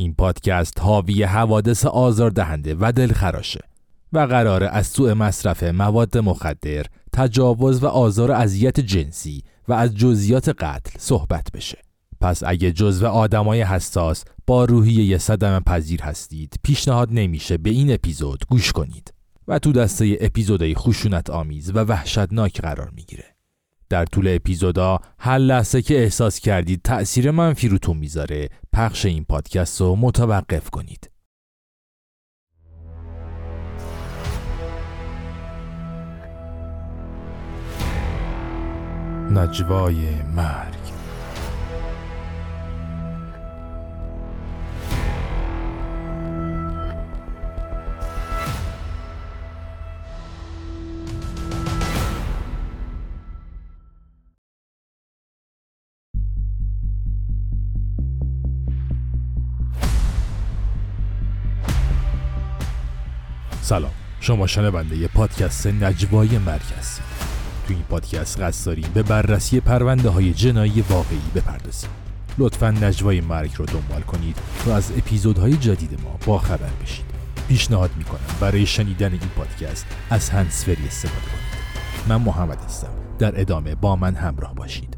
این پادکست حاوی حوادث آزاردهنده و دلخراشه و قرار از سوء مصرف مواد مخدر، تجاوز و آزار اذیت جنسی و از جزئیات قتل صحبت بشه. پس اگه جزو آدمای حساس با روحیه صدم پذیر هستید پیشنهاد نمیشه به این اپیزود گوش کنید و تو دسته اپیزودهای خشونت آمیز و وحشتناک قرار می‌گیره در طول اپیزودا هر لحظه که احساس کردید تأثیر منفی روتون می‌ذاره پخش این پادکست رو متوقف کنید. نجوای مرگ. سلام. شما شنونده یه پادکست نجوای هستید تو این پادکست قصد داریم به بررسی پرونده های جنایی واقعی بپردازیم. لطفا نجوای مرگ رو دنبال کنید و از اپیزودهای جدید ما با خبر بشید. پیشنهاد می‌کنم برای شنیدن این پادکست از هنسفری استفاده کنید. من محمد هستم. در ادامه با من همراه باشید.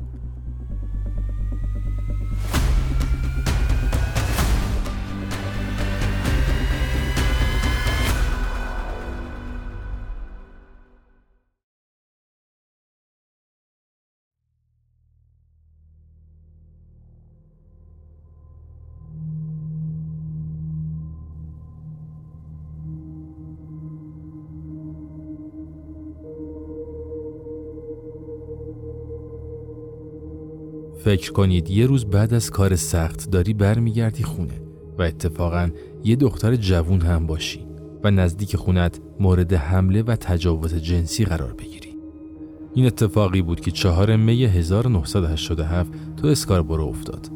فکر کنید یه روز بعد از کار سخت داری برمیگردی خونه و اتفاقا یه دختر جوون هم باشی و نزدیک خونت مورد حمله و تجاوز جنسی قرار بگیری. این اتفاقی بود که چهار می 1987 تو اسکاربرو افتاد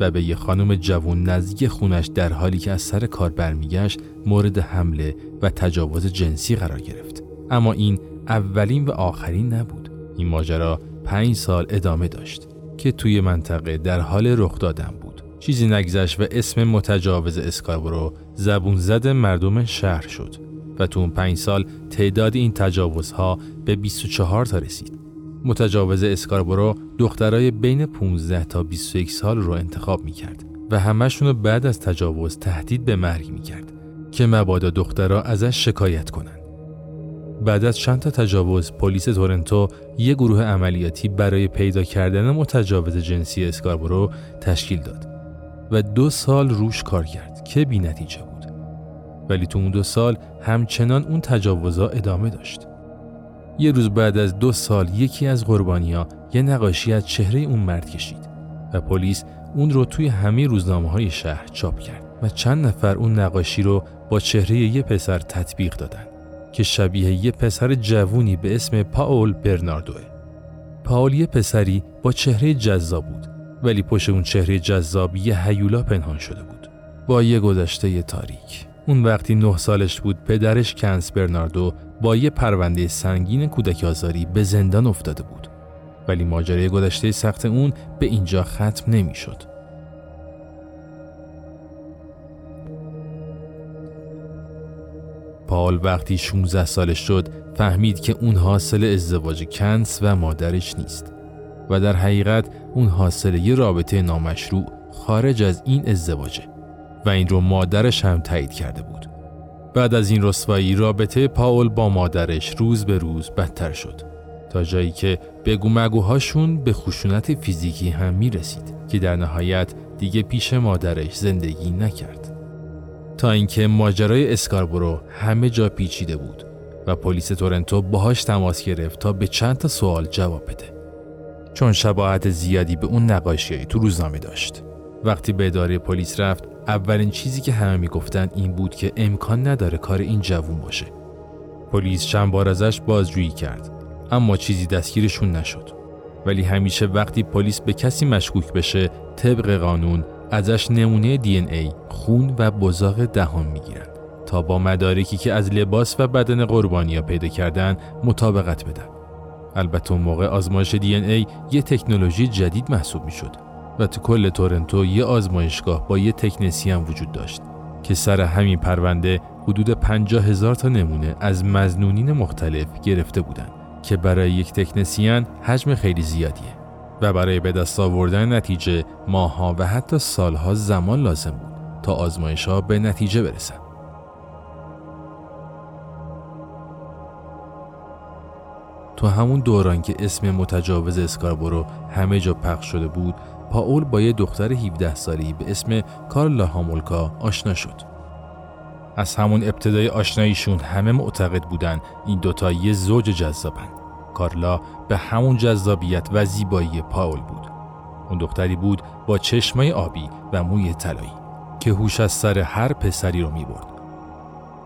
و به یه خانم جوون نزدیک خونش در حالی که از سر کار برمیگشت مورد حمله و تجاوز جنسی قرار گرفت. اما این اولین و آخرین نبود. این ماجرا پنج سال ادامه داشت. که توی منطقه در حال رخ دادن بود. چیزی نگذشت و اسم متجاوز اسکاربرو زبون زد مردم شهر شد و تو اون پنج سال تعداد این تجاوزها به 24 تا رسید. متجاوز اسکاربرو دخترای بین 15 تا 21 سال رو انتخاب می کرد و همشون رو بعد از تجاوز تهدید به مرگ می کرد که مبادا دخترها ازش شکایت کنند. بعد از چند تا تجاوز پلیس تورنتو یک گروه عملیاتی برای پیدا کردن متجاوز جنسی اسکاربرو تشکیل داد و دو سال روش کار کرد که بی نتیجه بود. ولی تو اون دو سال همچنان اون تجاوزها ادامه داشت. یه روز بعد از دو سال یکی از قربانیا یه نقاشی از چهره اون مرد کشید و پلیس اون رو توی همه روزنامه های شهر چاپ کرد و چند نفر اون نقاشی رو با چهره یه پسر تطبیق دادن. که شبیه یه پسر جوونی به اسم پاول برناردوه. پاول یه پسری با چهره جذاب بود ولی پشت اون چهره جذاب یه هیولا پنهان شده بود. با یه گذشته تاریک. اون وقتی نه سالش بود پدرش کنس برناردو با یه پرونده سنگین کودک آزاری به زندان افتاده بود. ولی ماجرای گذشته سخت اون به اینجا ختم نمی‌شد. پال وقتی 16 سالش شد فهمید که اون حاصل ازدواج کنس و مادرش نیست و در حقیقت اون حاصل یه رابطه نامشروع خارج از این ازدواجه و این رو مادرش هم تایید کرده بود. بعد از این رسوایی رابطه پاول با مادرش روز به روز بدتر شد تا جایی که بگو مگوهاشون به خشونت فیزیکی هم می رسید که در نهایت دیگه پیش مادرش زندگی نکرد. تا اینکه ماجرای اسکاربرو همه جا پیچیده بود و پلیس تورنتو باهاش تماس گرفت تا به چند تا سوال جواب بده. چون شباهت زیادی به اون نقاشیایی تو روزنامه داشت. وقتی به اداره پلیس رفت اولین چیزی که همه می‌گفتن این بود که امکان نداره کار این جوون باشه. پلیس چند بار ازش بازجویی کرد اما چیزی دستگیرشون نشد. ولی همیشه وقتی پلیس به کسی مشکوک بشه طبق قانون ازش نمونه دی ای، خون و بزاق دهان می‌گیرن تا با مدارکی که از لباس و بدن قربانیا پیدا کردن مطابقت بدن. البته اون موقع آزمایش دی ای یه تکنولوژی جدید محسوب می‌شد و تو کل تورنتو یه آزمایشگاه با یه تکنسی هم وجود داشت که سر همین پرونده حدود 50 هزار تا نمونه از مزنونین مختلف گرفته بودند که برای یک تکنسیان حجم خیلی زیادیه و برای به دست آوردن نتیجه ماها و حتی سالها زمان لازم بود تا آزمایش ها به نتیجه برسن. تو همون دوران که اسم متجاوز اسکاربورو همه جا پخش شده بود پاول با یه دختر 17 سالی به اسم کارلا هامولکا آشنا شد. از همون ابتدای آشناییشون همه معتقد بودن این دوتا یه زوج جذابن. کارلا به همون جذابیت و زیبایی پاول بود. اون دختری بود با چشمای آبی و موی طلایی که هوش از سر هر پسری رو می برد.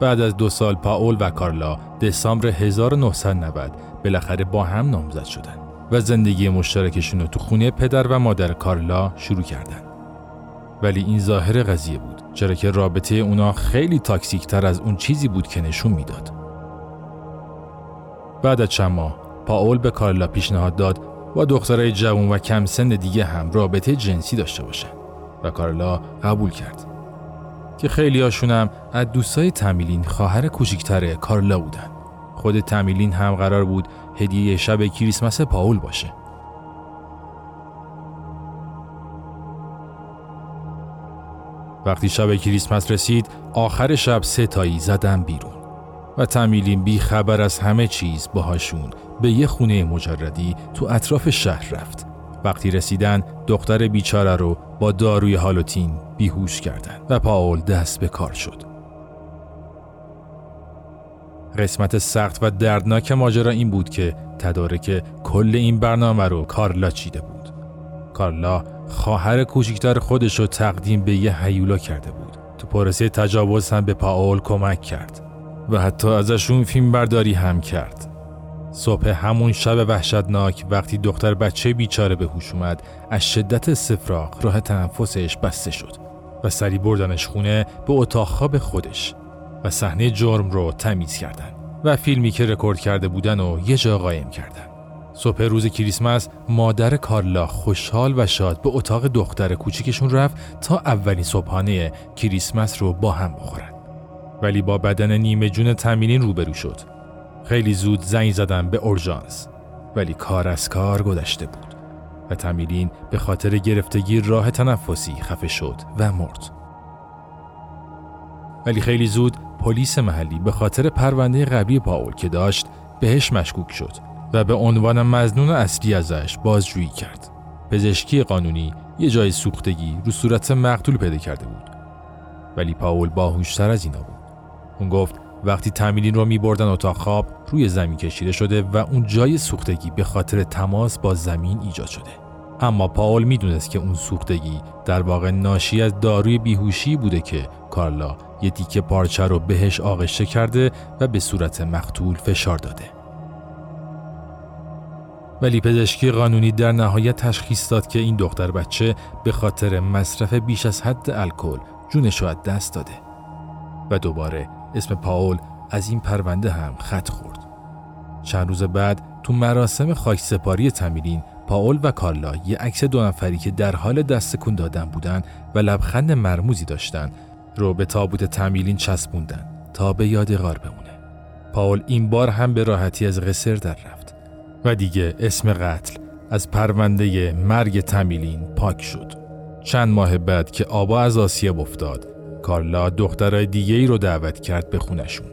بعد از دو سال پاول و کارلا دسامبر 1990 بالاخره با هم نامزد شدن و زندگی مشترکشون رو تو خونه پدر و مادر کارلا شروع کردن. ولی این ظاهر قضیه بود چرا که رابطه اونا خیلی تاکسیک تر از اون چیزی بود که نشون می‌داد. بعد از چند ماه پاول به کارلا پیشنهاد داد با دخترای جوان و کم سن دیگه هم رابطه جنسی داشته باشه و کارلا قبول کرد. که خیلی هاشونم از دوستای تمیلین خواهر کوچیکتر کارلا بودن. خود تمیلین هم قرار بود هدیه شب کریسمس پاول باشه. وقتی شب کریسمس رسید آخر شب سه تایی زدن بیرون. و تمیلین بی خبر از همه چیز باهاشون به یه خونه مجردی تو اطراف شهر رفت. وقتی رسیدن دختر بیچاره رو با داروی هالوتین بیهوش کردن و پاول دست به کار شد. قسمت سخت و دردناک ماجرا این بود که تدارک کل این برنامه رو کارلا چیده بود. کارلا خواهر کوچکتر خودش رو تقدیم به یه هیولا کرده بود. تو پروسه تجاوز هم به پاول کمک کرد و حتی ازشون فیلم برداری هم کرد. صبح همون شب وحشتناک وقتی دختر بچه بیچاره به هوش اومد از شدت استفراغ راه تنفسش بسته شد و سری بردنش خونه به اتاق خواب خودش و صحنه جرم رو تمیز کردن و فیلمی که رکورد کرده بودن و یه جا قایم کردن صبح روز کریسمس مادر کارلا خوشحال و شاد به اتاق دختر کوچیکشون رفت تا اولین صبحانه کریسمس رو با هم بخورن ولی با بدن نیمه جون تمینین روبرو شد خیلی زود زنگ زدن به اورژانس ولی کار از کار گذشته بود و تمیلین به خاطر گرفتگی راه تنفسی خفه شد و مرد. ولی خیلی زود پلیس محلی به خاطر پرونده قبلی پاول که داشت بهش مشکوک شد و به عنوان مزنون اصلی ازش بازجویی کرد. پزشکی قانونی یه جای سوختگی رو صورت مقتول پیدا کرده بود. ولی پاول باهوشتر از اینا بود. اون گفت وقتی تمیلین رو می بردن اتاق خواب روی زمین کشیده شده و اون جای سوختگی به خاطر تماس با زمین ایجاد شده. اما پاول می‌دونست که اون سوختگی در واقع ناشی از داروی بیهوشی بوده که کارلا یه دیکه پارچه رو بهش آغشته کرده و به صورت مقتول فشار داده. ولی پزشکی قانونی در نهایت تشخیص داد که این دختر بچه به خاطر مصرف بیش از حد الکل جونش رو دست داده و دوباره اسم پاول از این پرونده هم خط خورد. چند روز بعد تو مراسم خاک سپاری تمیلین پاول و کارلا یه عکس دو نفری که در حال دست کن دادن بودن و لبخند مرموزی داشتن رو به تابوت تمیلین چسبوندن تا به یادگار بمونه. پاول این بار هم به راحتی از قصر در رفت و دیگه اسم قتل از پرونده مرگ تمیلین پاک شد. چند ماه بعد که آبا از آسیاب افتاد کارلا دخترای دیگه ای رو دعوت کرد به خونشون.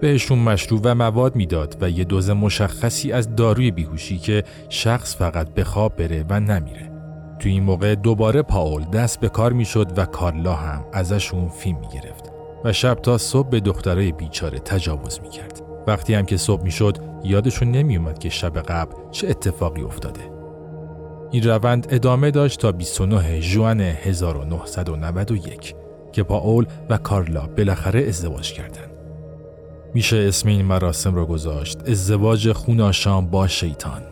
بهشون مشروب و مواد می‌داد و یه دوز مشخصی از داروی بیهوشی که شخص فقط به خواب بره و نمیره. تو این موقع دوباره پاول دست به کار می‌شد و کارلا هم ازشون فیلم می‌گرفت و شب تا صبح به دخترای بیچاره تجاوز می‌کرد. وقتی هم که صبح می‌شد یادشون نمیومد که شب قبل چه اتفاقی افتاده. این روند ادامه داشت تا 29 ژوئن 1991 که پاول و کارلا بالاخره ازدواج کردند. میشه اسم این مراسم رو گذاشت ازدواج خوناشام با شیطان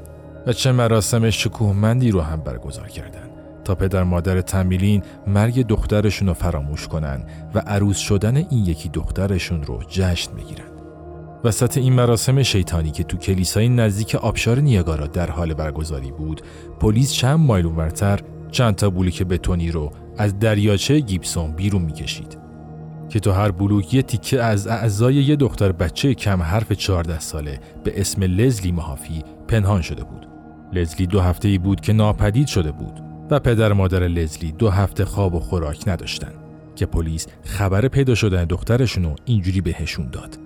و چه مراسم شکوهمندی رو هم برگزار کردند تا پدر مادر تمیلین مرگ دخترشون رو فراموش کنن و عروس شدن این یکی دخترشون رو جشن بگیرن. وسط این مراسم شیطانی که تو کلیسای نزدیک آبشار نیاگارا در حال برگزاری بود، پلیس چند مایل اونورتر چند تا بلوک بتونی رو از دریاچه گیبسون بیرون می‌کشید که تو هر بلوک یه تیکه از اعضای یه دختر بچه کم حرف 14 ساله به اسم لزلی محافی پنهان شده بود. لزلی دو هفته ای بود که ناپدید شده بود و پدر مادر لزلی دو هفته خواب و خوراک نداشتن که پلیس خبر پیدا شدن دخترشون رو اینجوری بهشون داد.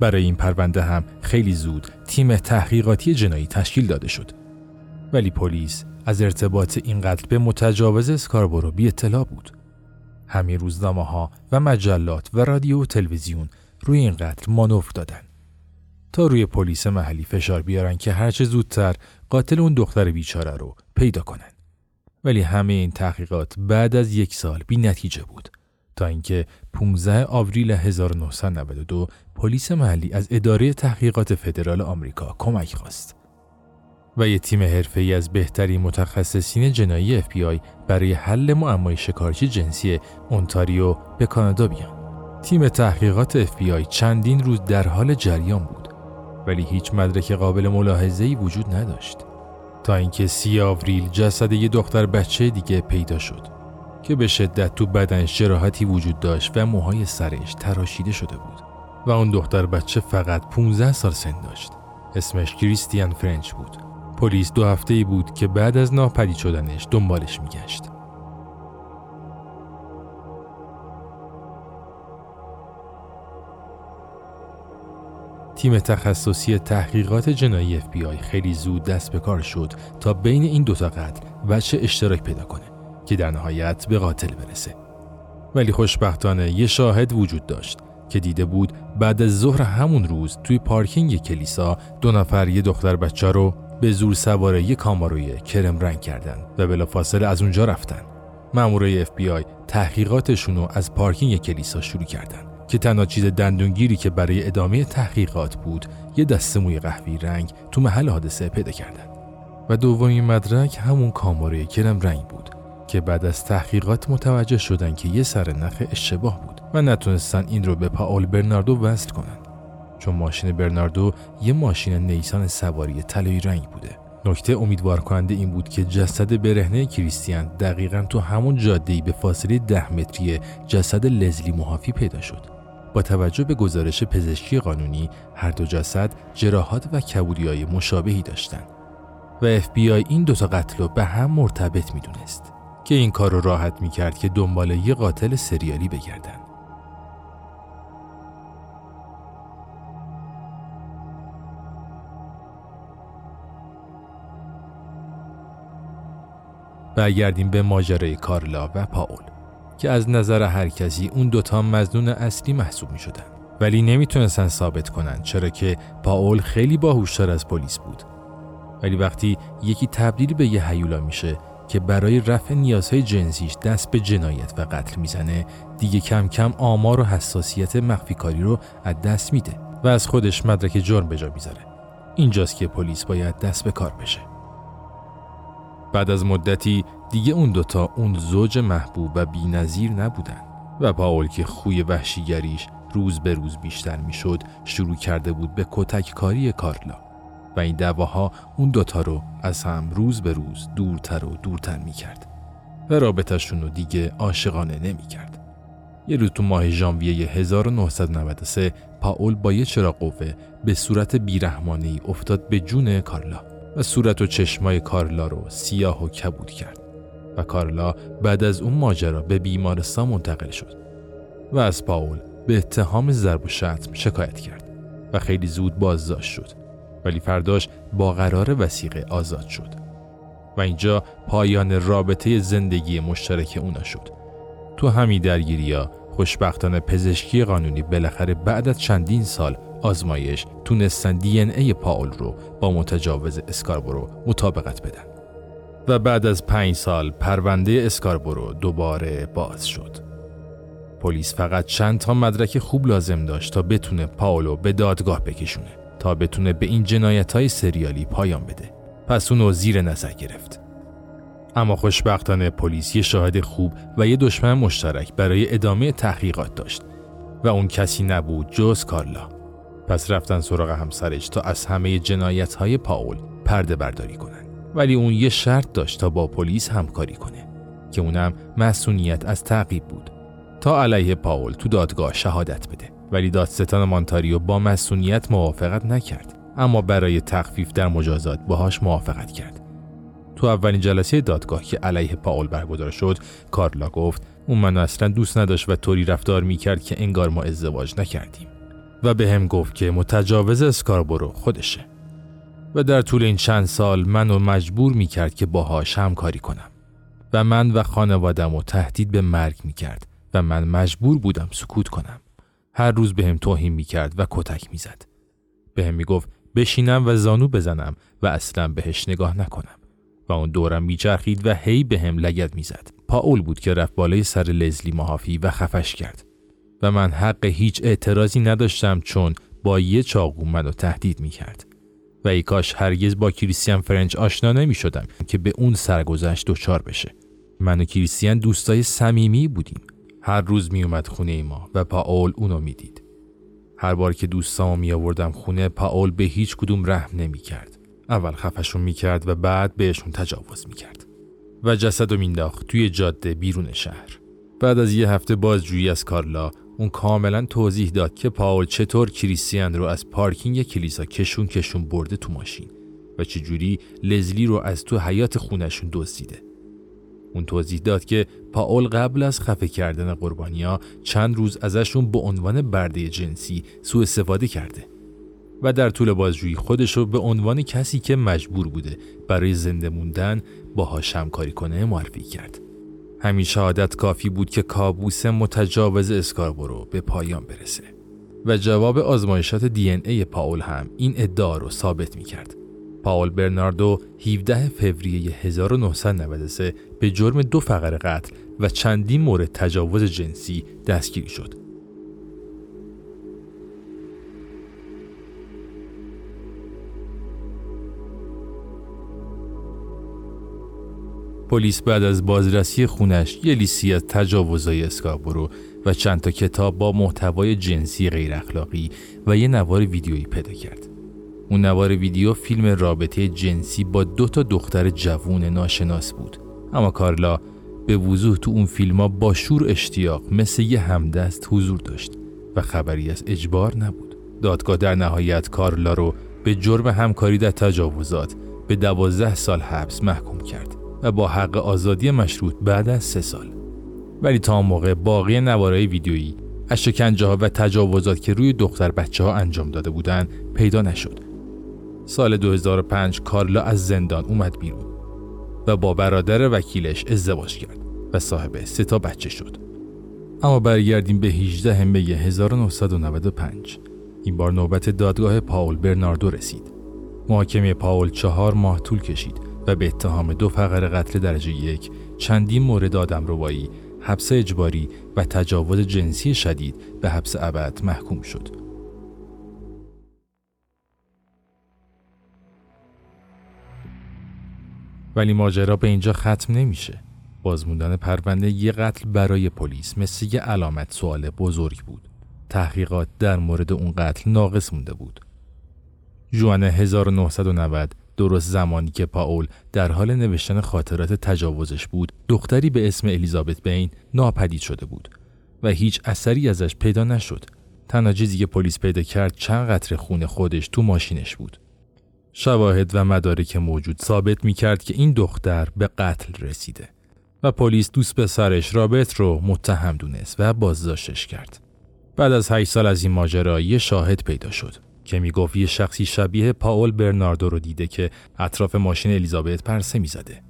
برای این پرونده هم خیلی زود تیم تحقیقاتی جنایی تشکیل داده شد. ولی پلیس از ارتباط این قتل به متجاوز اسکاربورو بی اطلاع بود. همین روزنامه ها و مجلات و رادیو و تلویزیون روی این قتل مانور دادن. تا روی پلیس محلی فشار بیارن که هرچه زودتر قاتل اون دختر بیچاره رو پیدا کنن. ولی همه این تحقیقات بعد از یک سال بی نتیجه بود تا اینکه 15 آوریل 1992 پلیس محلی از اداره تحقیقات فدرال آمریکا کمک خواست. و یه تیم حرفه‌ای از بهترین متخصصین جنایی FBI برای حل معمای شکارچی جنسی اونتاریو به کانادا بیان. تیم تحقیقات FBI چندین روز در حال جریان بود ولی هیچ مدرک قابل ملاحظه‌ای وجود نداشت. تا اینکه سی آوریل جسد یه دختر بچه دیگه پیدا شد که به شدت تو بدنش جراحتی وجود داشت و موهای سرش تراشیده شده بود. و اون دختر بچه فقط 15 سال سن داشت. اسمش کریستیان فرنچ بود. پلیس دو هفته ای بود که بعد از ناپدید شدنش دنبالش میگشت. تیم تخصصی تحقیقات جنایی FBI خیلی زود دست به کار شد تا بین این دوتا قتل وچه اشتراک پیدا کنه که در نهایت به قاتل برسه. ولی خوشبختانه یه شاهد وجود داشت که دیده بود بعد از ظهر همون روز توی پارکینگ کلیسا دو نفر یه دختر بچه رو به زور سوار یک کاماروی کرم رنگ کردن و بلا فاصله از اونجا رفتن. مامورای FBI تحقیقاتشون رو از پارکینگ کلیسا شروع کردن که تنها چیز دندونگیری که برای ادامه تحقیقات بود یه دسته موی قهوی رنگ تو محل حادثه پیدا کردن و دومین مدرک همون کاماروی کرم رنگ بود که بعد از تحقیقات متوجه شدن که یه سر نخ اشتباه بود و نتونستن این رو به پاول برناردو وصل کنن چون ماشین برناردو یه ماشین نیسان سواری طلایی رنگ بوده. نکته امیدوار کننده این بود که جسد برهنه کریستیان دقیقا تو همون جاده به فاصله ده متری جسد لزلی محافی پیدا شد. با توجه به گزارش پزشکی قانونی هر دو جسد جراحات و کبودی های مشابهی داشتند و FBI این دوتا قتل رو به هم مرتبط می‌دونست که این کار رو راحت می‌کرد که دنبال یه قاتل سریالی بگردن. برگردیم به ماجرای کارلا و پاول که از نظر هر کسی اون دوتا مزنون اصلی محسوب می شدن. ولی نمی‌تونستن ثابت کنن چرا که پاول خیلی باهوشتر از پلیس بود. ولی وقتی یکی تبدیل به یه هیولا میشه که برای رفع نیازهای جنسیش دست به جنایت و قتل می‌زنه دیگه کم کم آمار و حساسیت مخفی کاری رو از دست میده و از خودش مدرک جرم به جا می‌ذاره. اینجاست که پلیس باید دست به کار بشه. بعد از مدتی دیگه اون دوتا اون زوج محبوب و نظیر نبودن و پاول که خوی وحشیگریش روز به روز بیشتر می‌شد شروع کرده بود به کتک کاری کارلا و این دعواها اون دوتا رو از هم روز به روز دورتر و دورتر می‌کرد و رابطهشون رو دیگه عاشقانه نمی‌کرد. یه روز تو ماه ژانویه 1993 پاول با یه چرا قوه به صورت بیرحمانه افتاد به جون کارلا و صورت و چشمای کارلا رو سیاه و کبود کرد و کارلا بعد از اون ماجرا به بیمارستان منتقل شد و از پاول به اتهام ضرب و شتم شکایت کرد و خیلی زود بازداشت شد ولی فرداش با قرار وسیقه آزاد شد و اینجا پایان رابطه زندگی مشترک اونا شد. تو همین درگیری ها خوشبختانه پزشکی قانونی بالاخره بعد از چندین سال آزمایش تونستن دی ای پاول رو با متجاوز اسکاربرو مطابقت بدن. و بعد از پنج سال پرونده اسکاربرو دوباره باز شد. پلیس فقط چند تا مدرک خوب لازم داشت تا بتونه پاولو به دادگاه بکشونه تا بتونه به این جنایت های سریالی پایان بده. پس اونو زیر نظر گرفت. اما خوشبختانه پلیس یه شاهد خوب و یه دشمن مشترک برای ادامه تحقیقات داشت و اون کسی نبود جز کارلا. پس رفتن سراغ همسرش تا از همه جنایت های پاول پرده برداری کنن. ولی اون یه شرط داشت تا با پلیس همکاری کنه که اونم مسئولیت از تعقیب بود. تا علیه پاول تو دادگاه شهادت بده. ولی دادستان مانتاریو با مسئولیت موافقت نکرد. اما برای تخفیف در مجازات باهاش موافقت کرد. تو اولین جلسه دادگاه که علیه پاول برگزار شد کارلا گفت اون منو اصلا دوست نداشت و طوری رفتار می‌کرد که انگار ما ازدواج نکردیم. و به هم گفت که متجاوز اسکاربرو خودشه. و در طول این چند سال منو مجبور می‌کرد که باهاش همکاری کنم. و من و خانوادم و تهدید به مرگ می‌کرد و من مجبور بودم سکوت کنم. هر روز به توهین می‌کرد و کتک می‌زد. به هم می‌گفت بشینم و زانو بزنم و اصلا بهش نگاه نکنم. و اون دورم میچرخید و هی به هم لگد می‌زد. پاول بود که رفت بالای سر لزلی ماهافی و خفش کرد. و من حق هیچ اعتراضی نداشتم چون با یه چاقو منو تهدید می‌کرد. و ای کاش هرگز با کریستیان فرنج آشنا نمی شدم که به اون سرگذشت دچار بشه. من و کریستیان دوستای صمیمی بودیم. هر روز می اومد خونه ما و پاول اونو می‌دید. هر بار که دوستامو می آوردم خونه پاول به هیچ کدوم رحم نمی کرد اول خفشون می کرد و بعد بهشون تجاوز می کرد و جسد و مینداخت توی جاده بیرون شهر بعد از یه هفته بازجویی از کارلا اون کاملا توضیح داد که پاول چطور کریستیان رو از پارکینگ کلیسا کشون کشون برده تو ماشین و چجوری لزلی رو از تو حیات خونشون دزدیده. اون توضیح داد که پاول قبل از خفه کردن قربانیا چند روز ازشون به عنوان برده جنسی سوء استفاده کرده و در طول بازجویی خودش رو به عنوان کسی که مجبور بوده برای زنده موندن باهاش همکاری کنه معرفی کرد. همین شهادت کافی بود که کابوس متجاوز اسکاربرو به پایان برسه و جواب آزمایشات دی ای پاول هم این ادعا رو ثابت می کرد. پاول برناردو 17 فوریه 1993 به جرم دو فقر قتل و چندین مورد تجاوز جنسی دستگیری شد. پلیس بعد از بازرسی خونش یه لیستی از تجاوزهای اسکابرو و چند تا کتاب با محتوای جنسی غیر اخلاقی و یه نوار ویدیویی پیدا کرد. اون نوار ویدیو فیلم رابطه جنسی با دو تا دختر جوون ناشناس بود. اما کارلا به وضوح تو اون فیلم ها با شور اشتیاق مثل یه همدست حضور داشت و خبری از اجبار نبود. دادگاه در نهایت کارلا رو به جرم همکاری در تجاوزات به دوازده سال حبس محکوم کرد. و با حق آزادی مشروط بعد از سه سال. ولی تا موقع باقی نوارای ویدیویی از شکنجه ها و تجاوزات که روی دختر بچه ها انجام داده بودند پیدا نشد. سال 2005 کارلا از زندان اومد بیرون و با برادر وکیلش ازدواج کرد و صاحب سه تا بچه شد. اما برگردیم به 18 می 1995 این بار نوبت دادگاه پاول برناردو رسید. محاکمه پاول چهار ماه طول کشید. و به اتهام دو فقر قتل درجه یک چندین مورد آدم روایی، حبس اجباری و تجاوز جنسی شدید به حبس ابد محکوم شد. ولی ماجرا به اینجا ختم نمیشه. بازموندن پرونده یه قتل برای پلیس مثل یه علامت سوال بزرگ بود. تحقیقات در مورد اون قتل ناقص مونده بود. جوان 1990 درست زمانی که پاول در حال نوشتن خاطرات تجاوزش بود دختری به اسم الیزابت بین ناپدید شده بود و هیچ اثری ازش پیدا نشد. تنها چیزی که پلیس پیدا کرد چند قطره خون خودش تو ماشینش بود. شواهد و مدارک موجود ثابت می کرد که این دختر به قتل رسیده و پلیس دوست پسرش رابرت رو متهم دونست و بازداشتش کرد. بعد از 8 سال از این ماجرا یه شاهد پیدا شد. که می‌گفت یه شخصی شبیه پاول برناردو رو دیده که اطراف ماشین الیزابت پرسه می‌زده.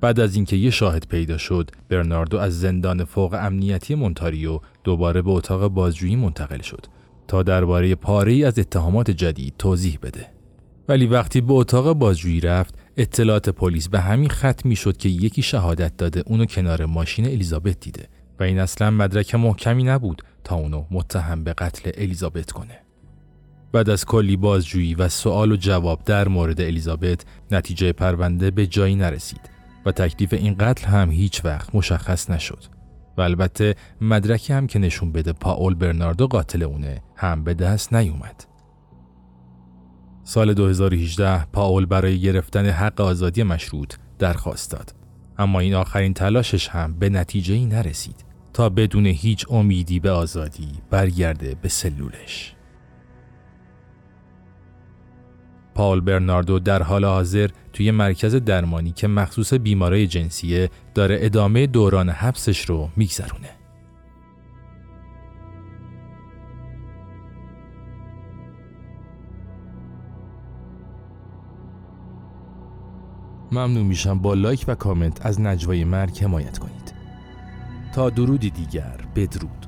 بعد از اینکه یه شاهد پیدا شد، برناردو از زندان فوق امنیتی مونتاریو دوباره به اتاق بازجویی منتقل شد تا درباره پاره از اتهامات جدید توضیح بده. ولی وقتی به اتاق بازجویی رفت، اطلاعات پلیس به همین ختم شد که یکی شهادت داده اونو کنار ماشین الیزابت دیده و این اصلا مدرک محکمی نبود تا اونو متهم به قتل الیزابت کنه. بعد از کلی بازجویی و سوال و جواب در مورد الیزابت نتیجه پرونده به جایی نرسید و تکلیف این قتل هم هیچ وقت مشخص نشد. و البته مدرکی هم که نشون بده پاول برناردو قاتل اونه هم به دست نیومد. سال 2018 پاول برای گرفتن حق آزادی مشروط درخواست داد. اما این آخرین تلاشش هم به نتیجه ای نرسید تا بدون هیچ امیدی به آزادی برگرده به سلولش. پاول برناردو در حال حاضر توی مرکز درمانی که مخصوص بیمارای جنسیه داره ادامه دوران حبسش رو میگذرونه. ممنون میشم با لایک و کامنت از نجوای مرگ حمایت کنید تا درودی دیگر بدرود